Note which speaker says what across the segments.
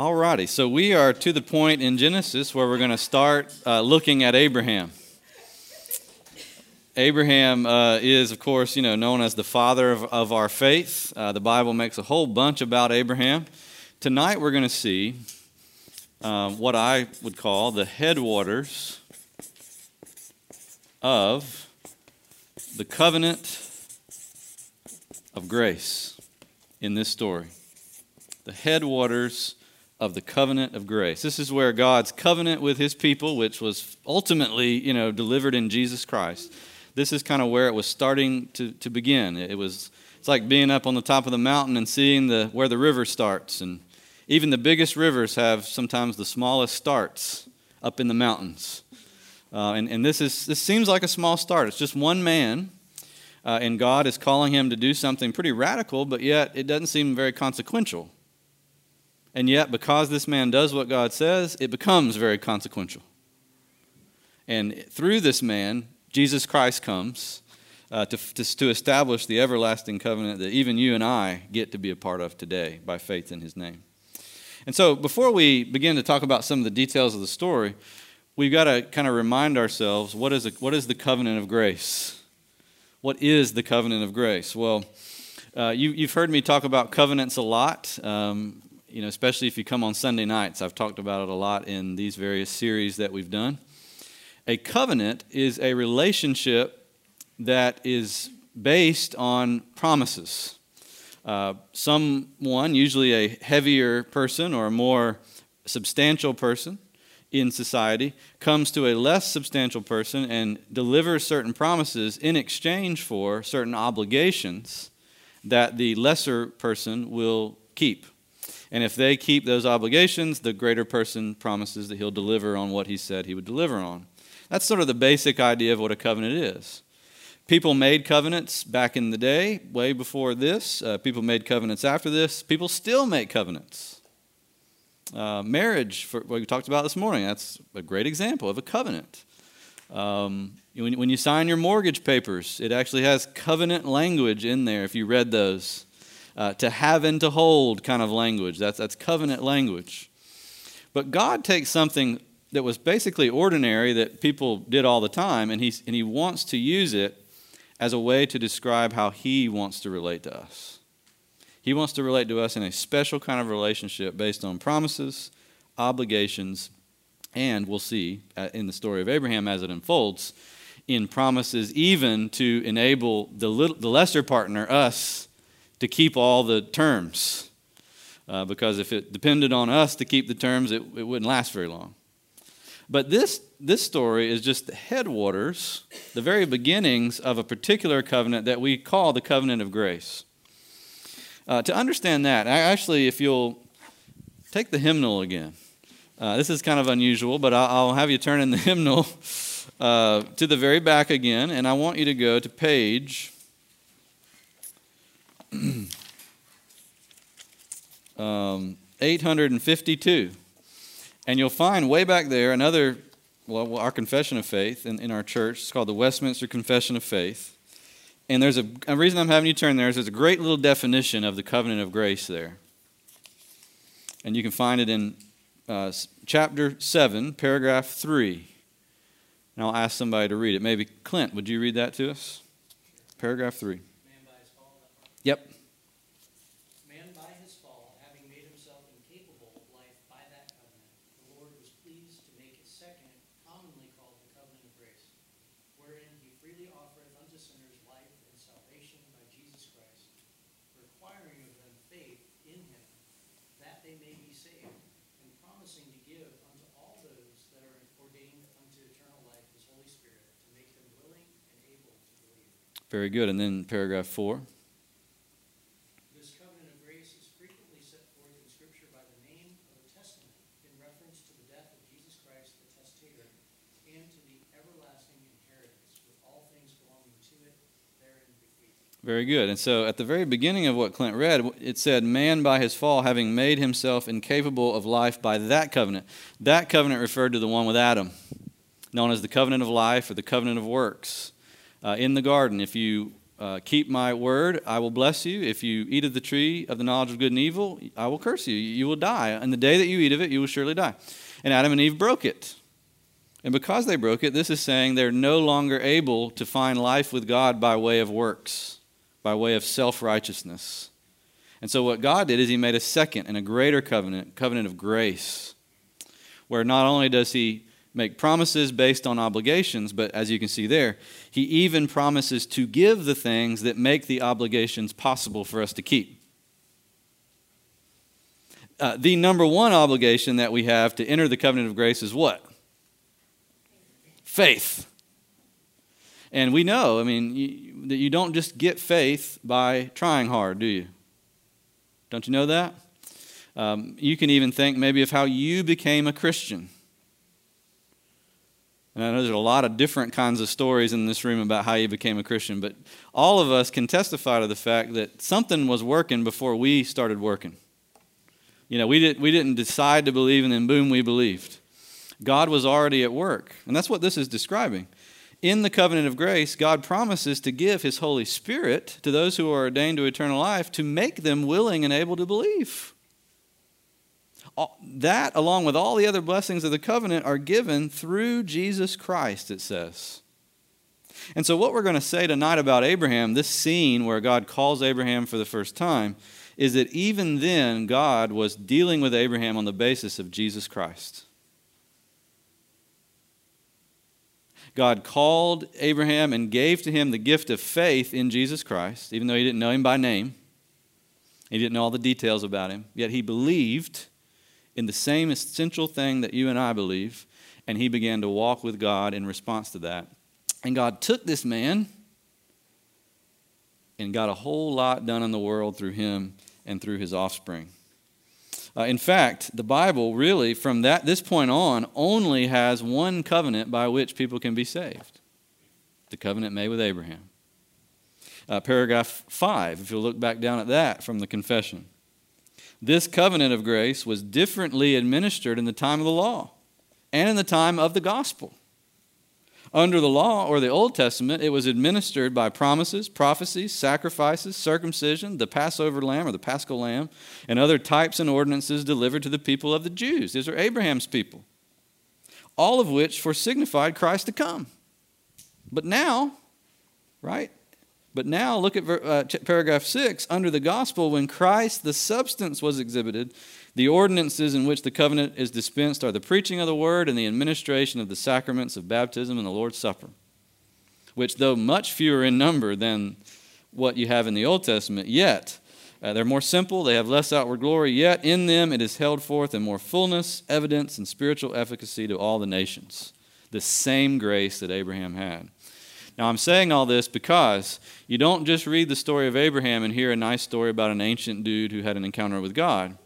Speaker 1: Alrighty, so we are to the point in Genesis where we're going to start uh, looking at Abraham. Abraham uh, is, of course, you know, known as the father of, of our faith. Uh, the Bible makes a whole bunch about Abraham. Tonight we're going to see uh, what I would call the headwaters of the covenant of grace in this story. The headwaters of the covenant of grace. This is where God's covenant with his people, which was ultimately, you know, delivered in Jesus Christ. This is kind of where it was starting to, to begin. It was it's like being up on the top of the mountain and seeing the where the river starts. And even the biggest rivers have sometimes the smallest starts up in the mountains. Uh, and, and this is this seems like a small start. It's just one man, uh, and God is calling him to do something pretty radical, but yet it doesn't seem very consequential. And yet, because this man does what God says, it becomes very consequential. And through this man, Jesus Christ comes uh, to, to, to establish the everlasting covenant that even you and I get to be a part of today by faith in his name. And so, before we begin to talk about some of the details of the story, we've got to kind of remind ourselves what is, a, what is the covenant of grace? What is the covenant of grace? Well, uh, you, have heard me talk about covenants a lot. Um, you know, especially if you come on Sunday nights. I've talked about it a lot in these various series that we've done. A covenant is a relationship that is based on promises. Uh, someone, usually a heavier person or a more substantial person in society, comes to a less substantial person and delivers certain promises in exchange for certain obligations that the lesser person will keep. And if they keep those obligations, the greater person promises that he'll deliver on what he said he would deliver on. That's sort of the basic idea of what a covenant is. People made covenants back in the day, way before this. Uh, people made covenants after this. People still make covenants. Uh, marriage, for what we talked about this morning, that's a great example of a covenant. Um, when, when you sign your mortgage papers, it actually has covenant language in there if you read those uh, to have and to hold kind of language. That's, that's covenant language. But God takes something that was basically ordinary that people did all the time, and, he's, and He wants to use it as a way to describe how He wants to relate to us. He wants to relate to us in a special kind of relationship based on promises, obligations, and we'll see uh, in the story of Abraham as it unfolds, in promises even to enable the, little, the lesser partner, us, to keep all the terms. Uh, because if it depended on us to keep the terms, it, it wouldn't last very long. But this, this story is just the headwaters, the very beginnings of a particular covenant that we call the covenant of grace. Uh, to understand that, I actually, if you'll take the hymnal again, uh, this is kind of unusual, but I'll, I'll have you turn in the hymnal uh, to the very back again, and I want you to go to page um, 852. And you'll find way back there another, well, our confession of faith in, in our church. It's called the Westminster Confession of Faith. And there's a, a reason I'm having you turn there is there's a great little definition of the covenant of grace there. And you can find it in uh, chapter 7, paragraph 3. And I'll ask somebody to read it. Maybe Clint, would you read that to us? Paragraph 3. Yep.
Speaker 2: Man by his fall, having made himself incapable of life by that covenant, the Lord was pleased to make his second, commonly called the covenant of grace, wherein he freely offereth unto sinners life and salvation by Jesus Christ, requiring of them faith in him, that they may be saved, and promising to give unto all those that are ordained unto eternal life his Holy Spirit, to make them willing and able to believe.
Speaker 1: Very good. And then paragraph 4.
Speaker 2: This covenant of grace is frequently set forth in Scripture by the name of a testament in reference to the death of Jesus Christ the testator and to the everlasting inheritance with all things belonging to it therein bequeathed.
Speaker 1: Very good. And so at the very beginning of what Clint read, it said, Man by his fall, having made himself incapable of life by that covenant. That covenant referred to the one with Adam, known as the covenant of life or the covenant of works. Uh, in the garden, if you uh, keep my word, I will bless you. If you eat of the tree of the knowledge of good and evil, I will curse you. You will die. And the day that you eat of it, you will surely die. And Adam and Eve broke it. And because they broke it, this is saying they're no longer able to find life with God by way of works, by way of self righteousness. And so, what God did is He made a second and a greater covenant, covenant of grace, where not only does He make promises based on obligations, but as you can see there, He even promises to give the things that make the obligations possible for us to keep. Uh, the number one obligation that we have to enter the covenant of grace is what? faith. And we know, I mean, that you don't just get faith by trying hard, do you? Don't you know that? Um, you can even think maybe of how you became a Christian. And I know there's a lot of different kinds of stories in this room about how you became a Christian, but all of us can testify to the fact that something was working before we started working. You know, we, did, we didn't decide to believe and then boom, we believed. God was already at work. And that's what this is describing. In the covenant of grace, God promises to give His Holy Spirit to those who are ordained to eternal life to make them willing and able to believe. That, along with all the other blessings of the covenant, are given through Jesus Christ, it says. And so, what we're going to say tonight about Abraham, this scene where God calls Abraham for the first time, is that even then, God was dealing with Abraham on the basis of Jesus Christ. God called Abraham and gave to him the gift of faith in Jesus Christ, even though he didn't know him by name. He didn't know all the details about him. Yet he believed in the same essential thing that you and I believe, and he began to walk with God in response to that. And God took this man and got a whole lot done in the world through him and through his offspring. Uh, in fact, the Bible really, from that, this point on, only has one covenant by which people can be saved the covenant made with Abraham. Uh, paragraph 5, if you'll look back down at that from the confession. This covenant of grace was differently administered in the time of the law and in the time of the gospel. Under the law or the Old Testament, it was administered by promises, prophecies, sacrifices, circumcision, the Passover lamb or the paschal lamb, and other types and ordinances delivered to the people of the Jews. These are Abraham's people, all of which foresignified Christ to come. But now, right? But now look at uh, paragraph 6. Under the gospel, when Christ, the substance, was exhibited, the ordinances in which the covenant is dispensed are the preaching of the word and the administration of the sacraments of baptism and the Lord's Supper, which, though much fewer in number than what you have in the Old Testament, yet uh, they're more simple, they have less outward glory, yet in them it is held forth in more fullness, evidence, and spiritual efficacy to all the nations. The same grace that Abraham had. Now, I'm saying all this because you don't just read the story of Abraham and hear a nice story about an ancient dude who had an encounter with God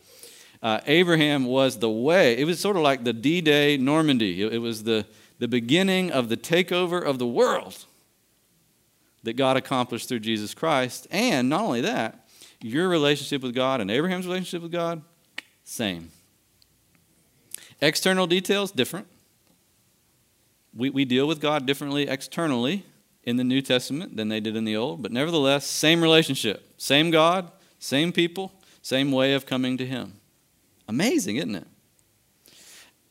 Speaker 1: uh, Abraham was the way. It was sort of like the D Day Normandy, it, it was the, the beginning of the takeover of the world that God accomplished through Jesus Christ. And not only that, your relationship with God and Abraham's relationship with God, same. External details, different. We, we deal with God differently externally in the New Testament than they did in the Old, but nevertheless, same relationship, same God, same people, same way of coming to Him. Amazing, isn't it?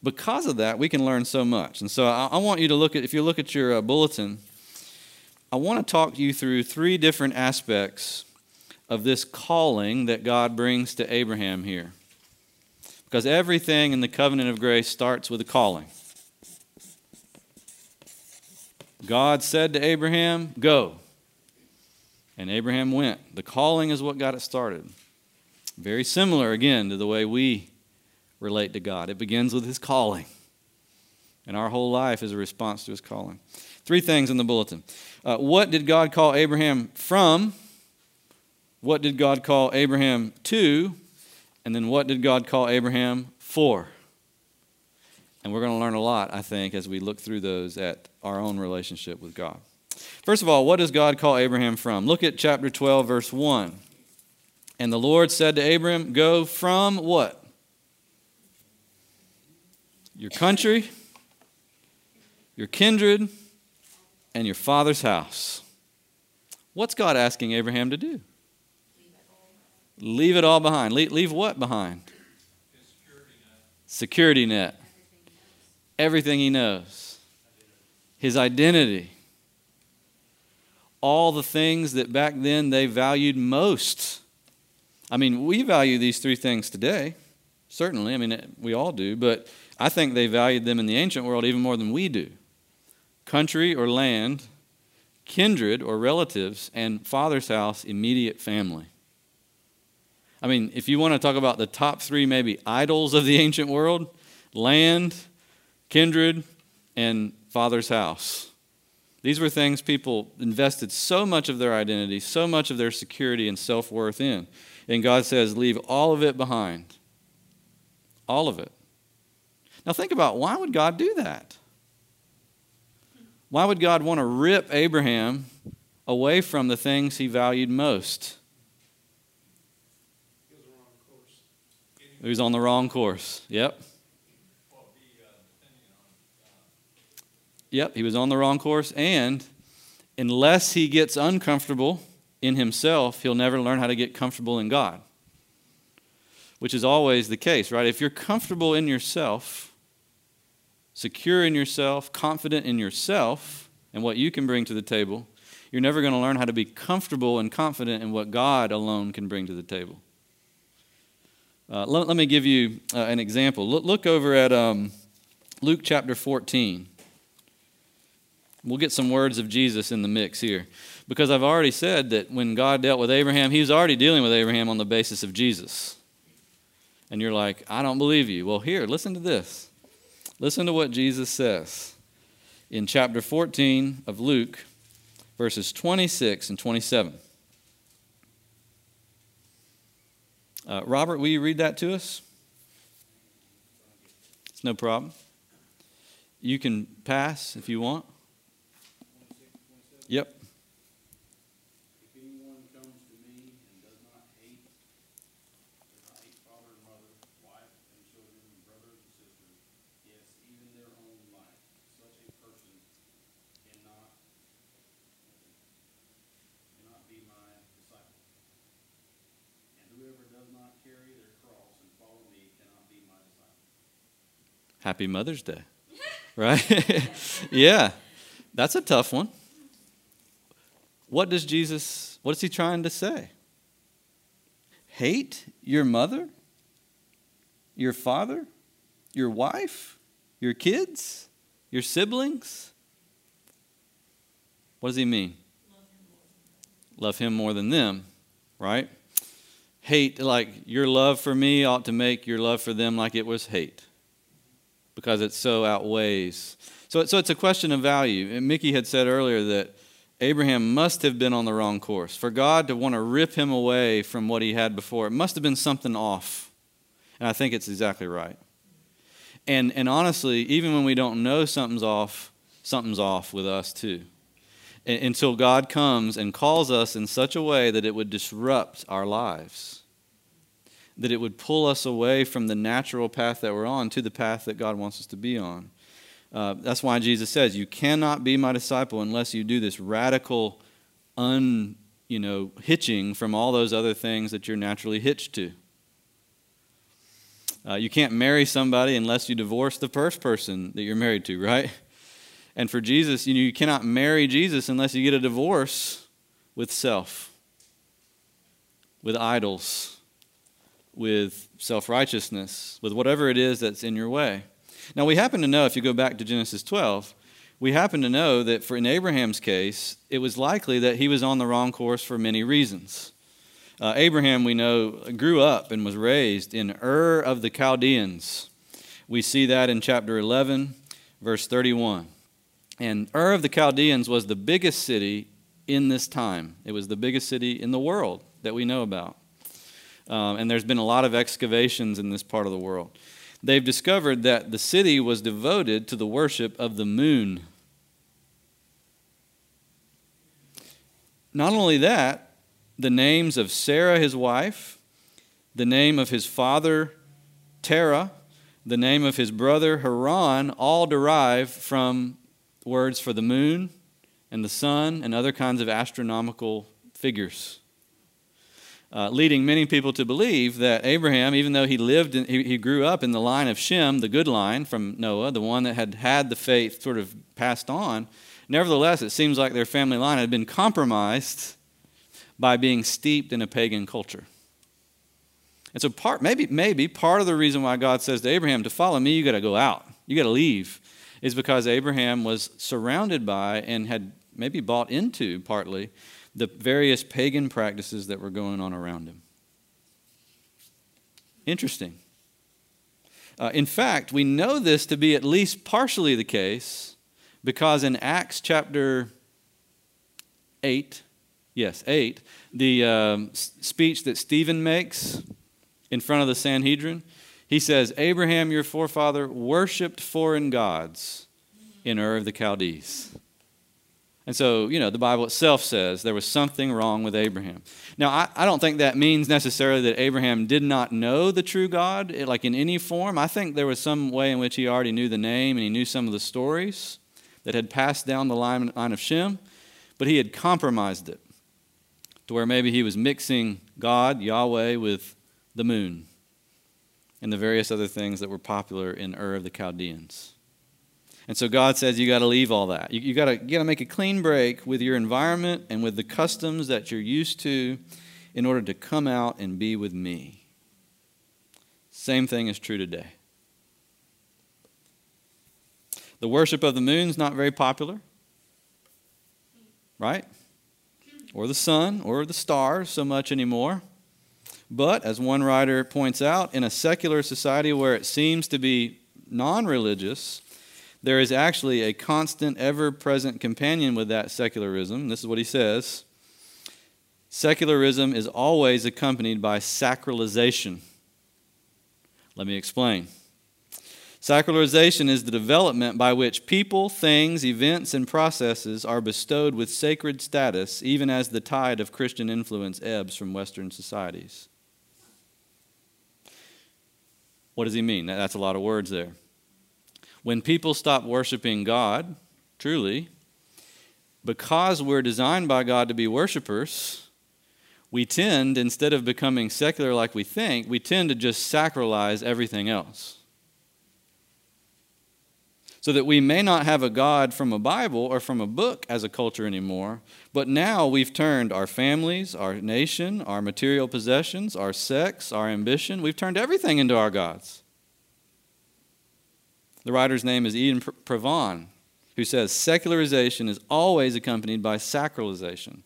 Speaker 1: Because of that, we can learn so much. And so I, I want you to look at, if you look at your uh, bulletin, I want to talk you through three different aspects of this calling that God brings to Abraham here. Because everything in the covenant of grace starts with a calling. God said to Abraham, Go. And Abraham went. The calling is what got it started. Very similar, again, to the way we relate to God. It begins with His calling, and our whole life is a response to His calling. Three things in the bulletin. Uh, what did God call Abraham from? What did God call Abraham to? And then what did God call Abraham for? And we're going to learn a lot, I think, as we look through those at our own relationship with God. First of all, what does God call Abraham from? Look at chapter 12, verse 1. And the Lord said to Abram, Go from what? Your country, your kindred, and your father's house. What's God asking Abraham to do? Leave it all behind. Leave, leave what behind? Security net. Everything he knows. His identity. All the things that back then they valued most. I mean, we value these three things today. Certainly. I mean, we all do. But I think they valued them in the ancient world even more than we do country or land, kindred or relatives, and father's house, immediate family. I mean, if you want to talk about the top three, maybe idols of the ancient world land, kindred, and father's house. These were things people invested so much of their identity, so much of their security and self worth in. And God says, leave all of it behind. All of it. Now, think about why would God do that? Why would God want to rip Abraham away from the things he valued most? He was on the wrong course. He was on the wrong course. Yep. Yep, he was on the wrong course. And unless he gets uncomfortable in himself, he'll never learn how to get comfortable in God, which is always the case, right? If you're comfortable in yourself, secure in yourself, confident in yourself and what you can bring to the table, you're never going to learn how to be comfortable and confident in what God alone can bring to the table. Uh, let, let, me give you uh, an example. Look, look over at um, Luke chapter 14. We'll get some words of Jesus in the mix here. Because I've already said that when God dealt with Abraham, he was already dealing with Abraham on the basis of Jesus. And you're like, I don't believe you. Well, here, listen to this. Listen to what Jesus says in chapter 14 of Luke, verses 26 and 27. Uh, Robert, will you read that to us? It's no problem. You can pass if you want. Yep. Happy Mother's Day. Right? yeah. That's a tough one. What does Jesus, what is he trying to say? Hate your mother, your father, your wife, your kids, your siblings? What does he mean? Love him more than them, right? Hate, like your love for me ought to make your love for them like it was hate because it so outweighs. So, so it's a question of value. And Mickey had said earlier that Abraham must have been on the wrong course. For God to want to rip him away from what he had before, it must have been something off. And I think it's exactly right. And, and honestly, even when we don't know something's off, something's off with us too. until God comes and calls us in such a way that it would disrupt our lives that it would pull us away from the natural path that we're on to the path that God wants us to be on. Uh, that's why Jesus says, You cannot be my disciple unless you do this radical un, you know, hitching from all those other things that you're naturally hitched to. Uh, you can't marry somebody unless you divorce the first person that you're married to, right? And for Jesus, you know, you cannot marry Jesus unless you get a divorce with self, with idols, with self righteousness, with whatever it is that's in your way. Now, we happen to know, if you go back to Genesis 12, we happen to know that for in Abraham's case, it was likely that he was on the wrong course for many reasons. Uh, Abraham, we know, grew up and was raised in Ur of the Chaldeans. We see that in chapter 11, verse 31. And Ur of the Chaldeans was the biggest city in this time, it was the biggest city in the world that we know about. Um, and there's been a lot of excavations in this part of the world. They've discovered that the city was devoted to the worship of the moon. Not only that, the names of Sarah, his wife, the name of his father, Terah, the name of his brother, Haran, all derive from words for the moon and the sun and other kinds of astronomical figures. Uh, leading many people to believe that Abraham, even though he lived, in, he, he grew up in the line of Shem, the good line from Noah, the one that had had the faith sort of passed on, nevertheless, it seems like their family line had been compromised by being steeped in a pagan culture. And so, part, maybe, maybe part of the reason why God says to Abraham, to follow me, you got to go out, you got to leave, is because Abraham was surrounded by and had maybe bought into partly the various pagan practices that were going on around him. Interesting. Uh, in fact, we know this to be at least partially the case because in Acts chapter 8, yes, 8, the um, speech that Stephen makes in front of the Sanhedrin, he says, Abraham, your forefather, worshiped foreign gods in Ur of the Chaldees. And so, you know, the Bible itself says there was something wrong with Abraham. Now, I, I don't think that means necessarily that Abraham did not know the true God, eh, like in any form. I think there was some way in which he already knew the name and he knew some of the stories that had passed down the line of Shem, but he had compromised it to where maybe he was mixing God, Yahweh, with the moon and the various other things that were popular in Ur of the Chaldeans. And so God says you got to leave all that. You, you got to make a clean break with your environment and with the customs that you're used to in order to come out and be with me. Same thing is true today. The worship of the moon is not very popular, right? Or the sun or the stars so much anymore. But, as one writer points out, in a secular society where it seems to be non religious, there is actually a constant, ever present companion with that secularism. This is what he says Secularism is always accompanied by sacralization. Let me explain. Sacralization is the development by which people, things, events, and processes are bestowed with sacred status, even as the tide of Christian influence ebbs from Western societies. What does he mean? That's a lot of words there. When people stop worshiping God, truly, because we're designed by God to be worshipers, we tend, instead of becoming secular like we think, we tend to just sacralize everything else. So that we may not have a God from a Bible or from a book as a culture anymore, but now we've turned our families, our nation, our material possessions, our sex, our ambition, we've turned everything into our gods. The writer's name is Ian Provan, who says secularization is always accompanied by sacralization.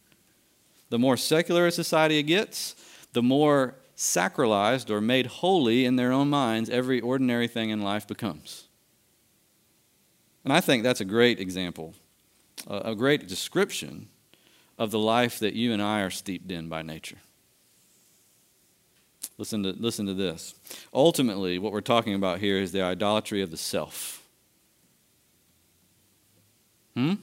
Speaker 1: The more secular a society gets, the more sacralized or made holy in their own minds every ordinary thing in life becomes. And I think that's a great example, a great description of the life that you and I are steeped in by nature. Listen to, listen to this. Ultimately, what we're talking about here is the idolatry of the self. Hmm?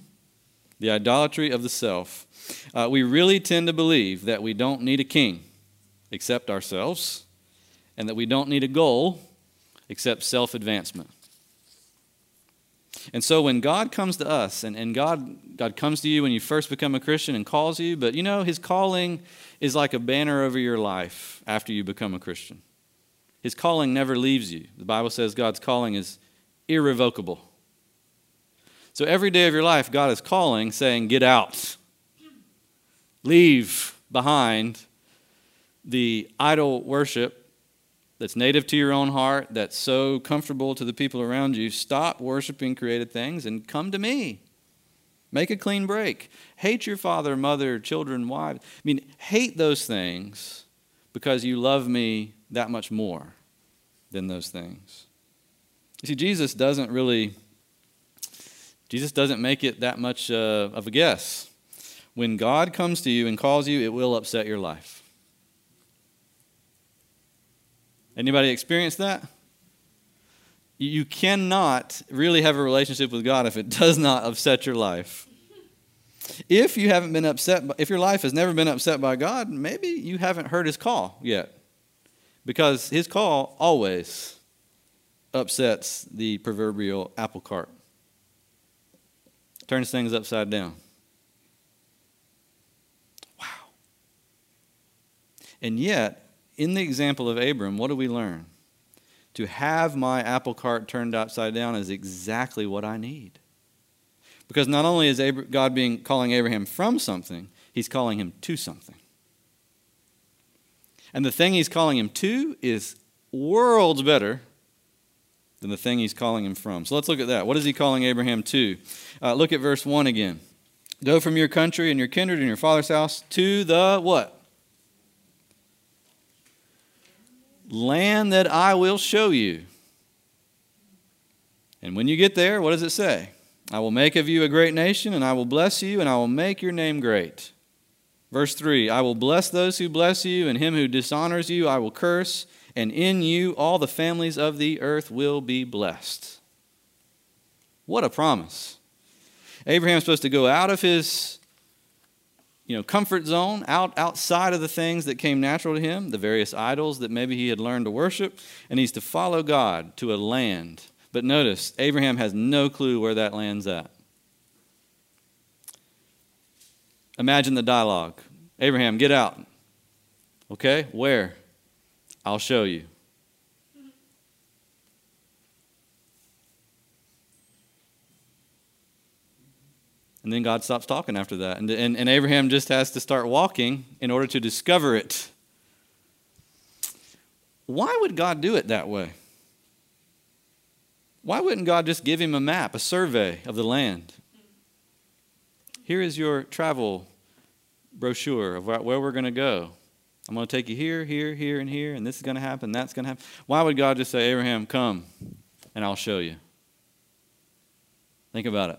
Speaker 1: The idolatry of the self. Uh, we really tend to believe that we don't need a king except ourselves, and that we don't need a goal except self advancement. And so when God comes to us, and, and God, God comes to you when you first become a Christian and calls you, but you know, his calling is like a banner over your life after you become a Christian. His calling never leaves you. The Bible says God's calling is irrevocable. So every day of your life, God is calling, saying, Get out. Leave behind the idol worship that's native to your own heart, that's so comfortable to the people around you, stop worshiping created things and come to me. Make a clean break. Hate your father, mother, children, wives. I mean, hate those things because you love me that much more than those things. You see, Jesus doesn't really, Jesus doesn't make it that much uh, of a guess. When God comes to you and calls you, it will upset your life. Anybody experience that? You cannot really have a relationship with God if it does not upset your life. If you haven't been upset, if your life has never been upset by God, maybe you haven't heard his call yet. Because his call always upsets the proverbial apple cart, turns things upside down. Wow. And yet, in the example of Abram, what do we learn? To have my apple cart turned upside down is exactly what I need. Because not only is God being calling Abraham from something, he's calling him to something. And the thing he's calling him to is worlds better than the thing he's calling him from. So let's look at that. What is he calling Abraham to? Uh, look at verse 1 again. Go from your country and your kindred and your father's house to the what? Land that I will show you. And when you get there, what does it say? I will make of you a great nation, and I will bless you, and I will make your name great. Verse 3 I will bless those who bless you, and him who dishonors you I will curse, and in you all the families of the earth will be blessed. What a promise. Abraham's supposed to go out of his you know, comfort zone, out outside of the things that came natural to him, the various idols that maybe he had learned to worship, and he's to follow God to a land. But notice, Abraham has no clue where that land's at. Imagine the dialogue. Abraham, get out. Okay, where? I'll show you. And then God stops talking after that. And, and, and Abraham just has to start walking in order to discover it. Why would God do it that way? Why wouldn't God just give him a map, a survey of the land? Here is your travel brochure of where we're going to go. I'm going to take you here, here, here, and here, and this is going to happen, that's going to happen. Why would God just say, Abraham, come, and I'll show you? Think about it.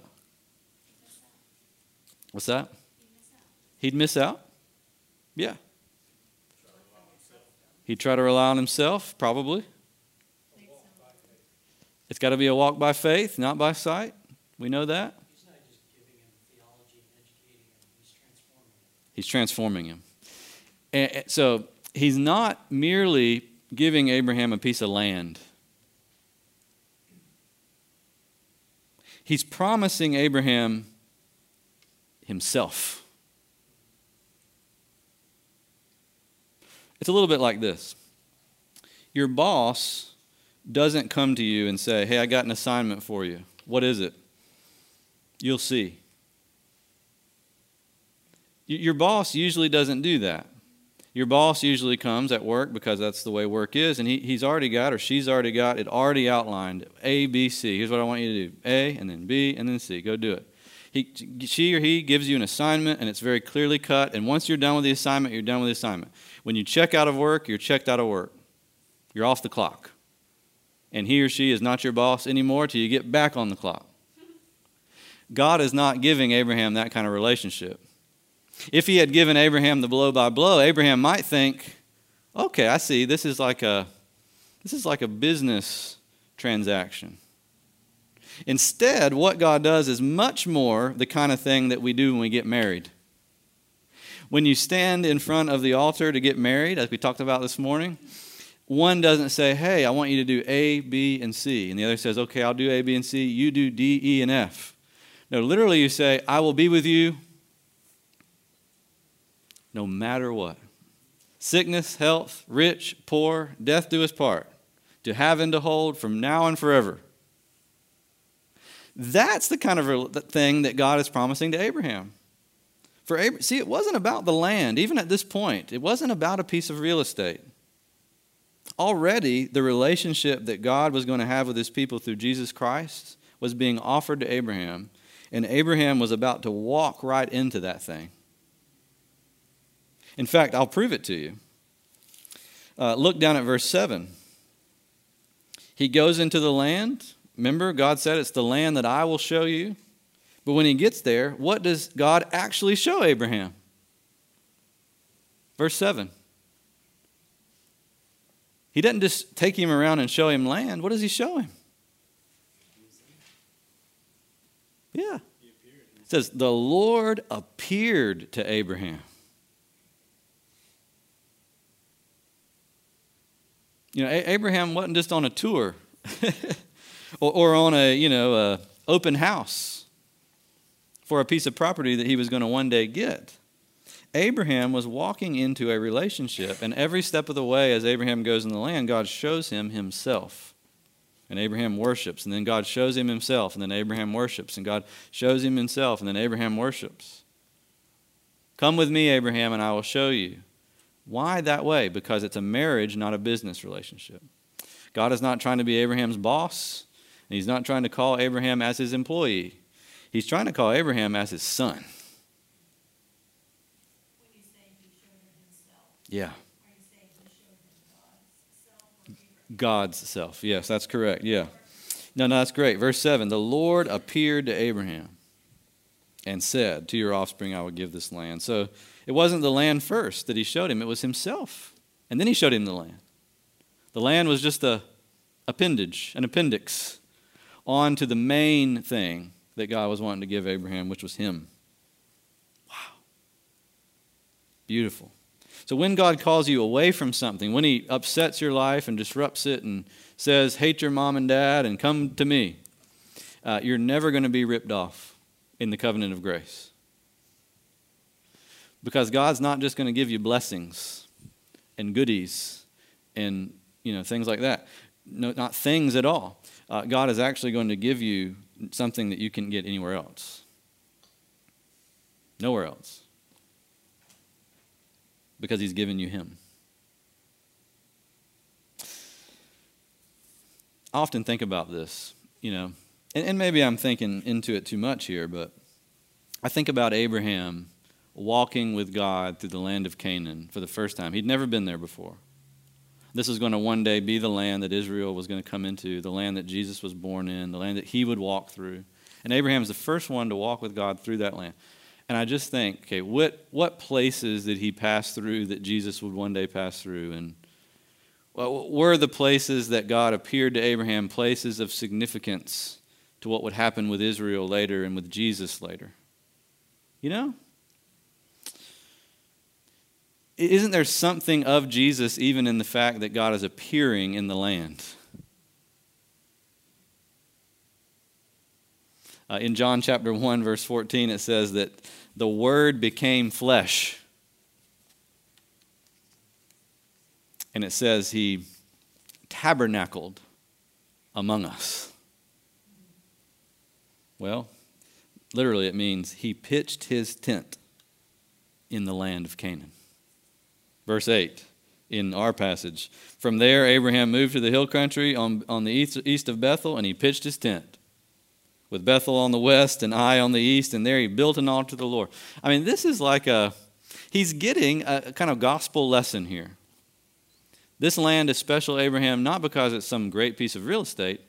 Speaker 1: What's that? He'd miss out? Yeah. He'd try to rely on himself, probably. It's got to be a walk by faith, not by sight. We know that.
Speaker 2: He's not just giving him theology and educating him, he's transforming him.
Speaker 1: He's transforming him. And so he's not merely giving Abraham a piece of land. He's promising Abraham himself. It's a little bit like this Your boss doesn't come to you and say, Hey, I got an assignment for you. What is it? You'll see. Your boss usually doesn't do that. Your boss usually comes at work because that's the way work is, and he, he's already got or she's already got it already outlined A, B, C. Here's what I want you to do A, and then B, and then C. Go do it. He, she or he gives you an assignment and it's very clearly cut. And once you're done with the assignment, you're done with the assignment. When you check out of work, you're checked out of work. You're off the clock. And he or she is not your boss anymore till you get back on the clock. God is not giving Abraham that kind of relationship. If he had given Abraham the blow by blow, Abraham might think, okay, I see, this is like a this is like a business transaction. Instead, what God does is much more the kind of thing that we do when we get married. When you stand in front of the altar to get married, as we talked about this morning, one doesn't say, Hey, I want you to do A, B, and C. And the other says, Okay, I'll do A, B, and C. You do D, E, and F. No, literally, you say, I will be with you no matter what. Sickness, health, rich, poor, death do us part, to have and to hold from now and forever. That's the kind of thing that God is promising to Abraham. For Abraham, see, it wasn't about the land, even at this point. It wasn't about a piece of real estate. Already, the relationship that God was going to have with his people through Jesus Christ was being offered to Abraham, and Abraham was about to walk right into that thing. In fact, I'll prove it to you. Uh, look down at verse 7. He goes into the land, Remember, God said it's the land that I will show you. But when he gets there, what does God actually show Abraham? Verse 7. He doesn't just take him around and show him land. What does he show him? Yeah. It says, The Lord appeared to Abraham. You know, Abraham wasn't just on a tour. or, or on a, you know, a open house for a piece of property that he was going to one day get. Abraham was walking into a relationship, and every step of the way, as Abraham goes in the land, God shows him himself. And Abraham worships, and then God shows him himself, and then Abraham worships, and God shows him himself, and then Abraham worships. Come with me, Abraham, and I will show you. Why that way? Because it's a marriage, not a business relationship. God is not trying to be Abraham's boss, and he's not trying to call Abraham as his employee. He's trying to call Abraham as his son. Yeah. God's self. Yes, that's correct. Yeah. No, no, that's great. Verse 7 The Lord appeared to Abraham and said, To your offspring I will give this land. So it wasn't the land first that he showed him, it was himself. And then he showed him the land. The land was just a appendage, an appendix, on to the main thing that God was wanting to give Abraham, which was him. Wow. Beautiful. So when God calls you away from something, when He upsets your life and disrupts it and says, hate your mom and dad and come to me, uh, you're never going to be ripped off in the covenant of grace. Because God's not just going to give you blessings and goodies and you know things like that. No, not things at all. Uh, God is actually going to give you something that you can get anywhere else. Nowhere else because he's given you him. I often think about this, you know, and, and, maybe I'm thinking into it too much here, but I think about Abraham walking with God through the land of Canaan for the first time. He'd never been there before. This is going to one day be the land that Israel was going to come into, the land that Jesus was born in, the land that he would walk through. And Abraham's the first one to walk with God through that land. And I just think, okay, what, what places did he pass through that Jesus would one day pass through? And well, were the places that God appeared to Abraham places of significance to what would happen with Israel later and with Jesus later? You know? Isn't there something of Jesus even in the fact that God is appearing in the land? Uh, in John chapter 1, verse 14, it says that the Word became flesh. And it says he tabernacled among us. Well, literally, it means he pitched his tent in the land of Canaan. Verse 8 in our passage. From there, Abraham moved to the hill country on, on the east, east of Bethel, and he pitched his tent with Bethel on the west and Ai on the east, and there he built an altar to the Lord. I mean, this is like a, he's getting a kind of gospel lesson here. This land is special Abraham not because it's some great piece of real estate.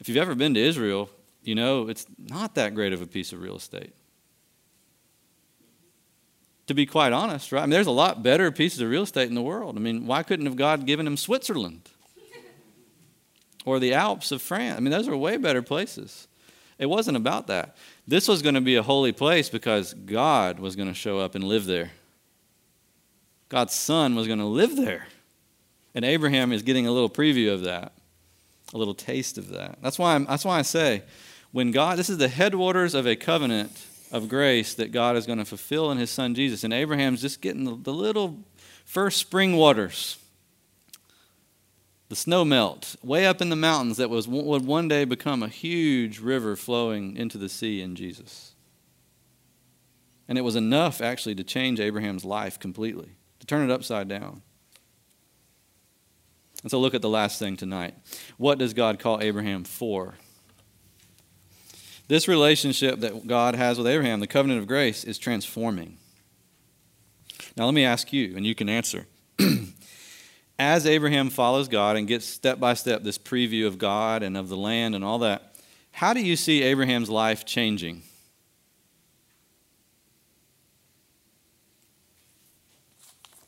Speaker 1: If you've ever been to Israel, you know it's not that great of a piece of real estate. To be quite honest, right? I mean, there's a lot better pieces of real estate in the world. I mean, why couldn't have God given him Switzerland or the Alps of France? I mean, those are way better places. It wasn't about that. This was going to be a holy place because God was going to show up and live there. God's son was going to live there. And Abraham is getting a little preview of that, a little taste of that. That's why, I'm, that's why I say, when God, this is the headwaters of a covenant of grace that God is going to fulfill in his son Jesus. And Abraham's just getting the, the little first spring waters the snow melt way up in the mountains that was, would one day become a huge river flowing into the sea in Jesus. And it was enough actually to change Abraham's life completely, to turn it upside down. And so look at the last thing tonight. What does God call Abraham for? This relationship that God has with Abraham, the covenant of grace, is transforming. Now, let me ask you, and you can answer. as Abraham follows God and gets step by step this preview of God and of the land and all that, how do you see Abraham's life changing?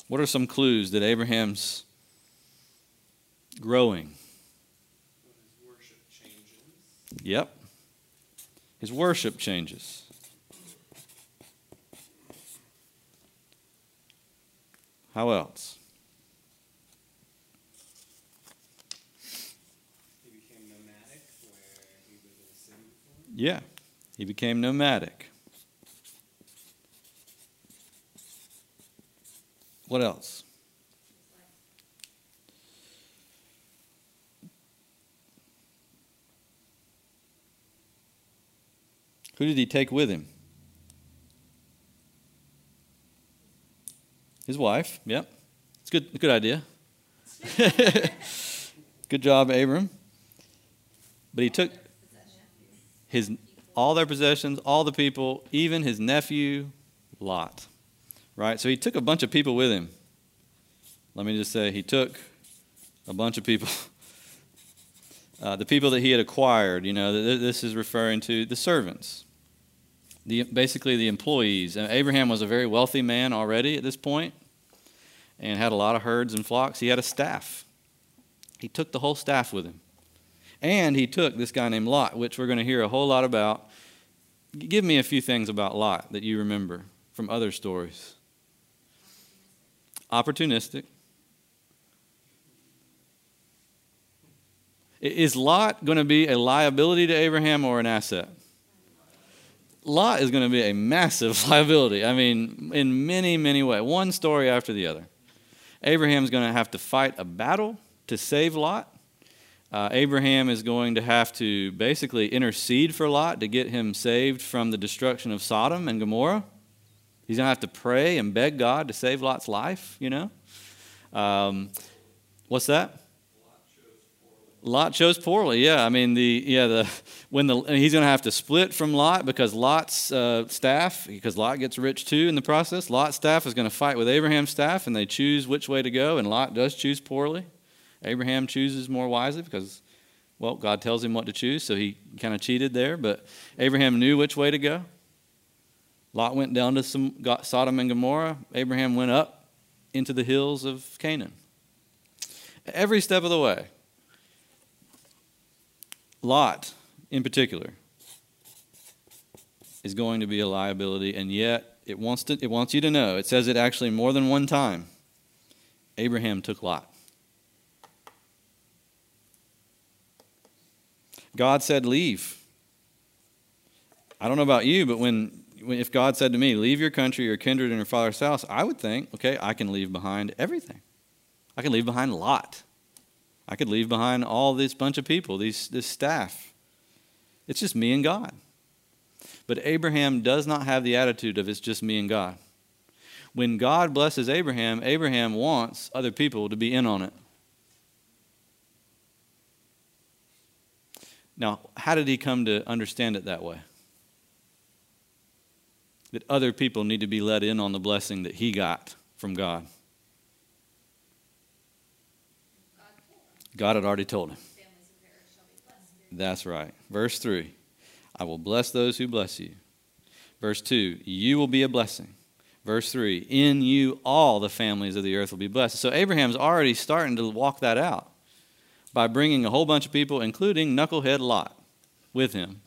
Speaker 1: What are some clues that Abraham's growing?
Speaker 3: His worship changes.
Speaker 1: Yep. His worship changes. How else? Yeah, he became nomadic. What else? Who did he take with him? His wife. Yep. It's good good idea. good job, Abram. But he took his all their possessions, all the people, even his nephew Lot. Right? So he took a bunch of people with him. Let me just say, he took a bunch of people. Uh, the people that he had acquired, you know, this is referring to the servants, the, basically the employees. And Abraham was a very wealthy man already at this point and had a lot of herds and flocks. He had a staff. He took the whole staff with him. And he took this guy named Lot, which we're going to hear a whole lot about. Give me a few things about Lot that you remember from other stories. Opportunistic. Is Lot going to be a liability to Abraham or an asset? Lot is going to be a massive liability. I mean, in many, many ways. One story after the other. Abraham's going to have to fight a battle to save Lot. Uh, Abraham is going to have to basically intercede for Lot to get him saved from the destruction of Sodom and Gomorrah. He's going to have to pray and beg God to save Lot's life, you know. Um, what's that? Lot chose poorly. Yeah, I mean the yeah the when the he's going to have to split from Lot because Lot's uh, staff because Lot gets rich too in the process. Lot's staff is going to fight with Abraham's staff, and they choose which way to go. And Lot does choose poorly. Abraham chooses more wisely because, well, God tells him what to choose, so he kind of cheated there. But Abraham knew which way to go. Lot went down to some, Sodom and Gomorrah. Abraham went up into the hills of Canaan. Every step of the way. Lot, in particular, is going to be a liability, and yet it wants, to, it wants you to know, it says it actually more than one time. Abraham took Lot. God said, Leave. I don't know about you, but when, when, if God said to me, Leave your country, your kindred, and your father's house, I would think, okay, I can leave behind everything. I can leave behind Lot. I could leave behind all this bunch of people, these, this staff. It's just me and God. But Abraham does not have the attitude of it's just me and God. When God blesses Abraham, Abraham wants other people to be in on it. Now, how did he come to understand it that way? That other people need to be let in on the blessing that he got from God. God had already told him. That's right. Verse 3 I will bless those who bless you. Verse 2 You will be a blessing. Verse 3 In you all the families of the earth will be blessed. So Abraham's already starting to walk that out by bringing a whole bunch of people, including knucklehead Lot, with him.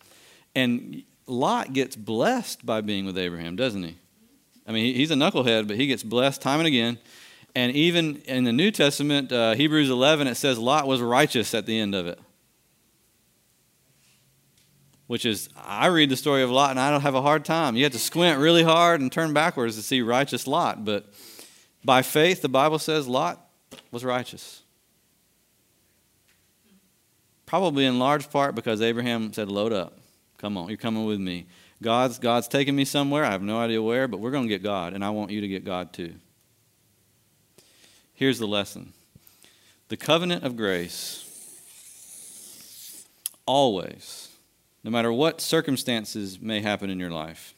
Speaker 1: And Lot gets blessed by being with Abraham, doesn't he? I mean, he's a knucklehead, but he gets blessed time and again. And even in the New Testament, uh, Hebrews 11, it says Lot was righteous at the end of it. Which is, I read the story of Lot and I don't have a hard time. You have to squint really hard and turn backwards to see righteous Lot. But by faith, the Bible says Lot was righteous. Probably in large part because Abraham said, Load up. Come on, you're coming with me. God's, God's taking me somewhere. I have no idea where, but we're going to get God, and I want you to get God too. Here's the lesson the covenant of grace always, no matter what circumstances may happen in your life,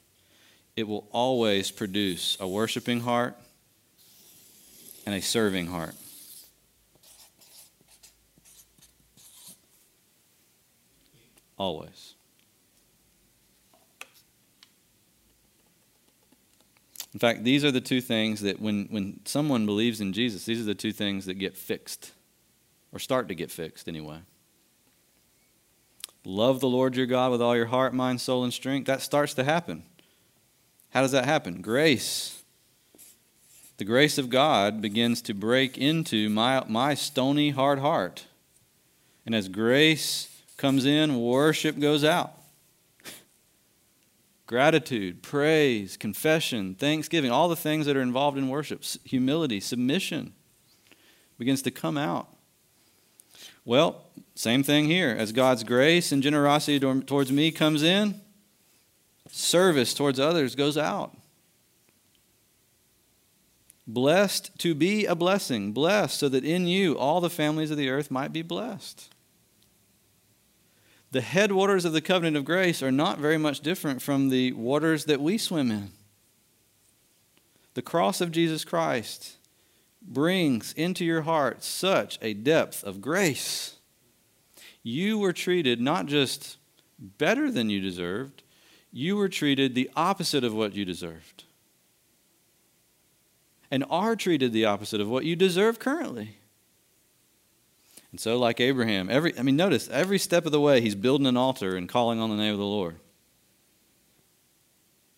Speaker 1: it will always produce a worshiping heart and a serving heart. Always. In fact, these are the two things that when, when someone believes in Jesus, these are the two things that get fixed, or start to get fixed anyway. Love the Lord your God with all your heart, mind, soul, and strength. That starts to happen. How does that happen? Grace. The grace of God begins to break into my, my stony, hard heart. And as grace comes in, worship goes out. Gratitude, praise, confession, thanksgiving, all the things that are involved in worship, humility, submission begins to come out. Well, same thing here. As God's grace and generosity towards me comes in, service towards others goes out. Blessed to be a blessing, blessed so that in you all the families of the earth might be blessed. The headwaters of the covenant of grace are not very much different from the waters that we swim in. The cross of Jesus Christ brings into your heart such a depth of grace. You were treated not just better than you deserved, you were treated the opposite of what you deserved and are treated the opposite of what you deserve currently. And so, like Abraham, every I mean, notice every step of the way he's building an altar and calling on the name of the Lord.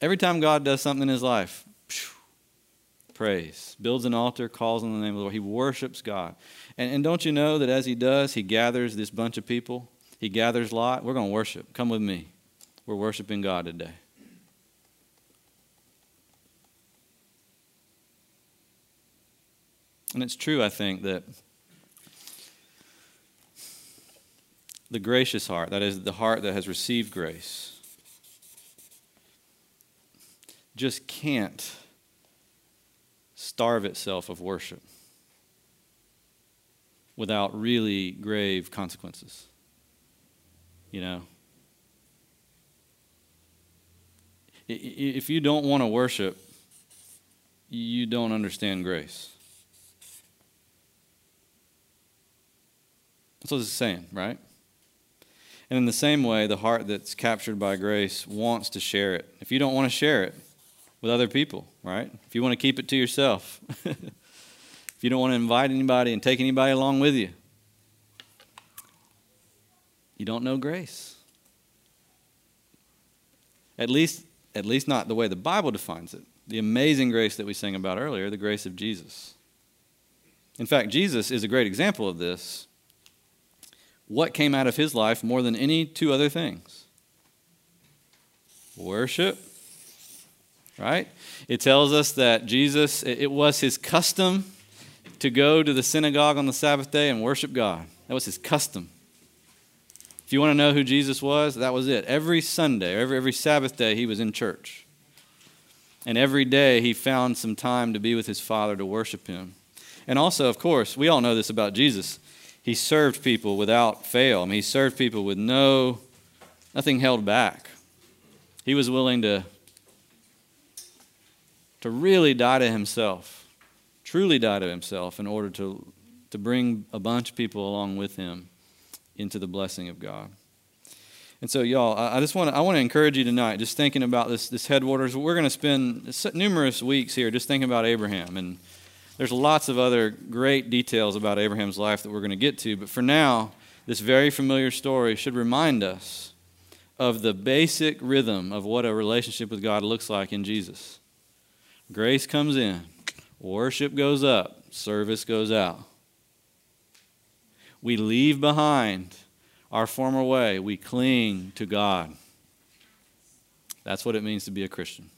Speaker 1: Every time God does something in his life, praise, builds an altar, calls on the name of the Lord. He worships God. And, and don't you know that as he does, he gathers this bunch of people? He gathers Lot. We're going to worship. Come with me. We're worshiping God today. And it's true, I think, that the gracious heart, that is, the heart that has received grace, just can't starve itself of worship without really grave consequences. You know? If you don't want to worship, you don't understand grace. That's what it's saying, right? And in the same way, the heart that's captured by grace wants to share it. If you don't want to share it with other people, right? If you want to keep it to yourself, if you don't want to invite anybody and take anybody along with you, you don't know grace. At least, at least not the way the Bible defines it. The amazing grace that we sang about earlier, the grace of Jesus. In fact, Jesus is a great example of this what came out of his life more than any two other things? Worship. Right? It tells us that Jesus, it was his custom to go to the synagogue on the Sabbath day and worship God. That was his custom. If you want to know who Jesus was, that was it. Every Sunday, every, every Sabbath day, he was in church. And every day he found some time to be with his Father to worship him. And also, of course, we all know this about Jesus he served people without fail. I mean, he served people with no, nothing held back. He was willing to, to really die to himself, truly die to himself in order to, to bring a bunch of people along with him into the blessing of God. And so, y'all, I just want to I want to encourage you tonight, just thinking about this this headwaters. We're going to spend numerous weeks here just thinking about Abraham and there's lots of other great details about Abraham's life that we're going to get to, but for now, this very familiar story should remind us of the basic rhythm of what a relationship with God looks like in Jesus. Grace comes in, worship goes up, service goes out. We leave behind our former way, we cling to God. That's what it means to be a Christian.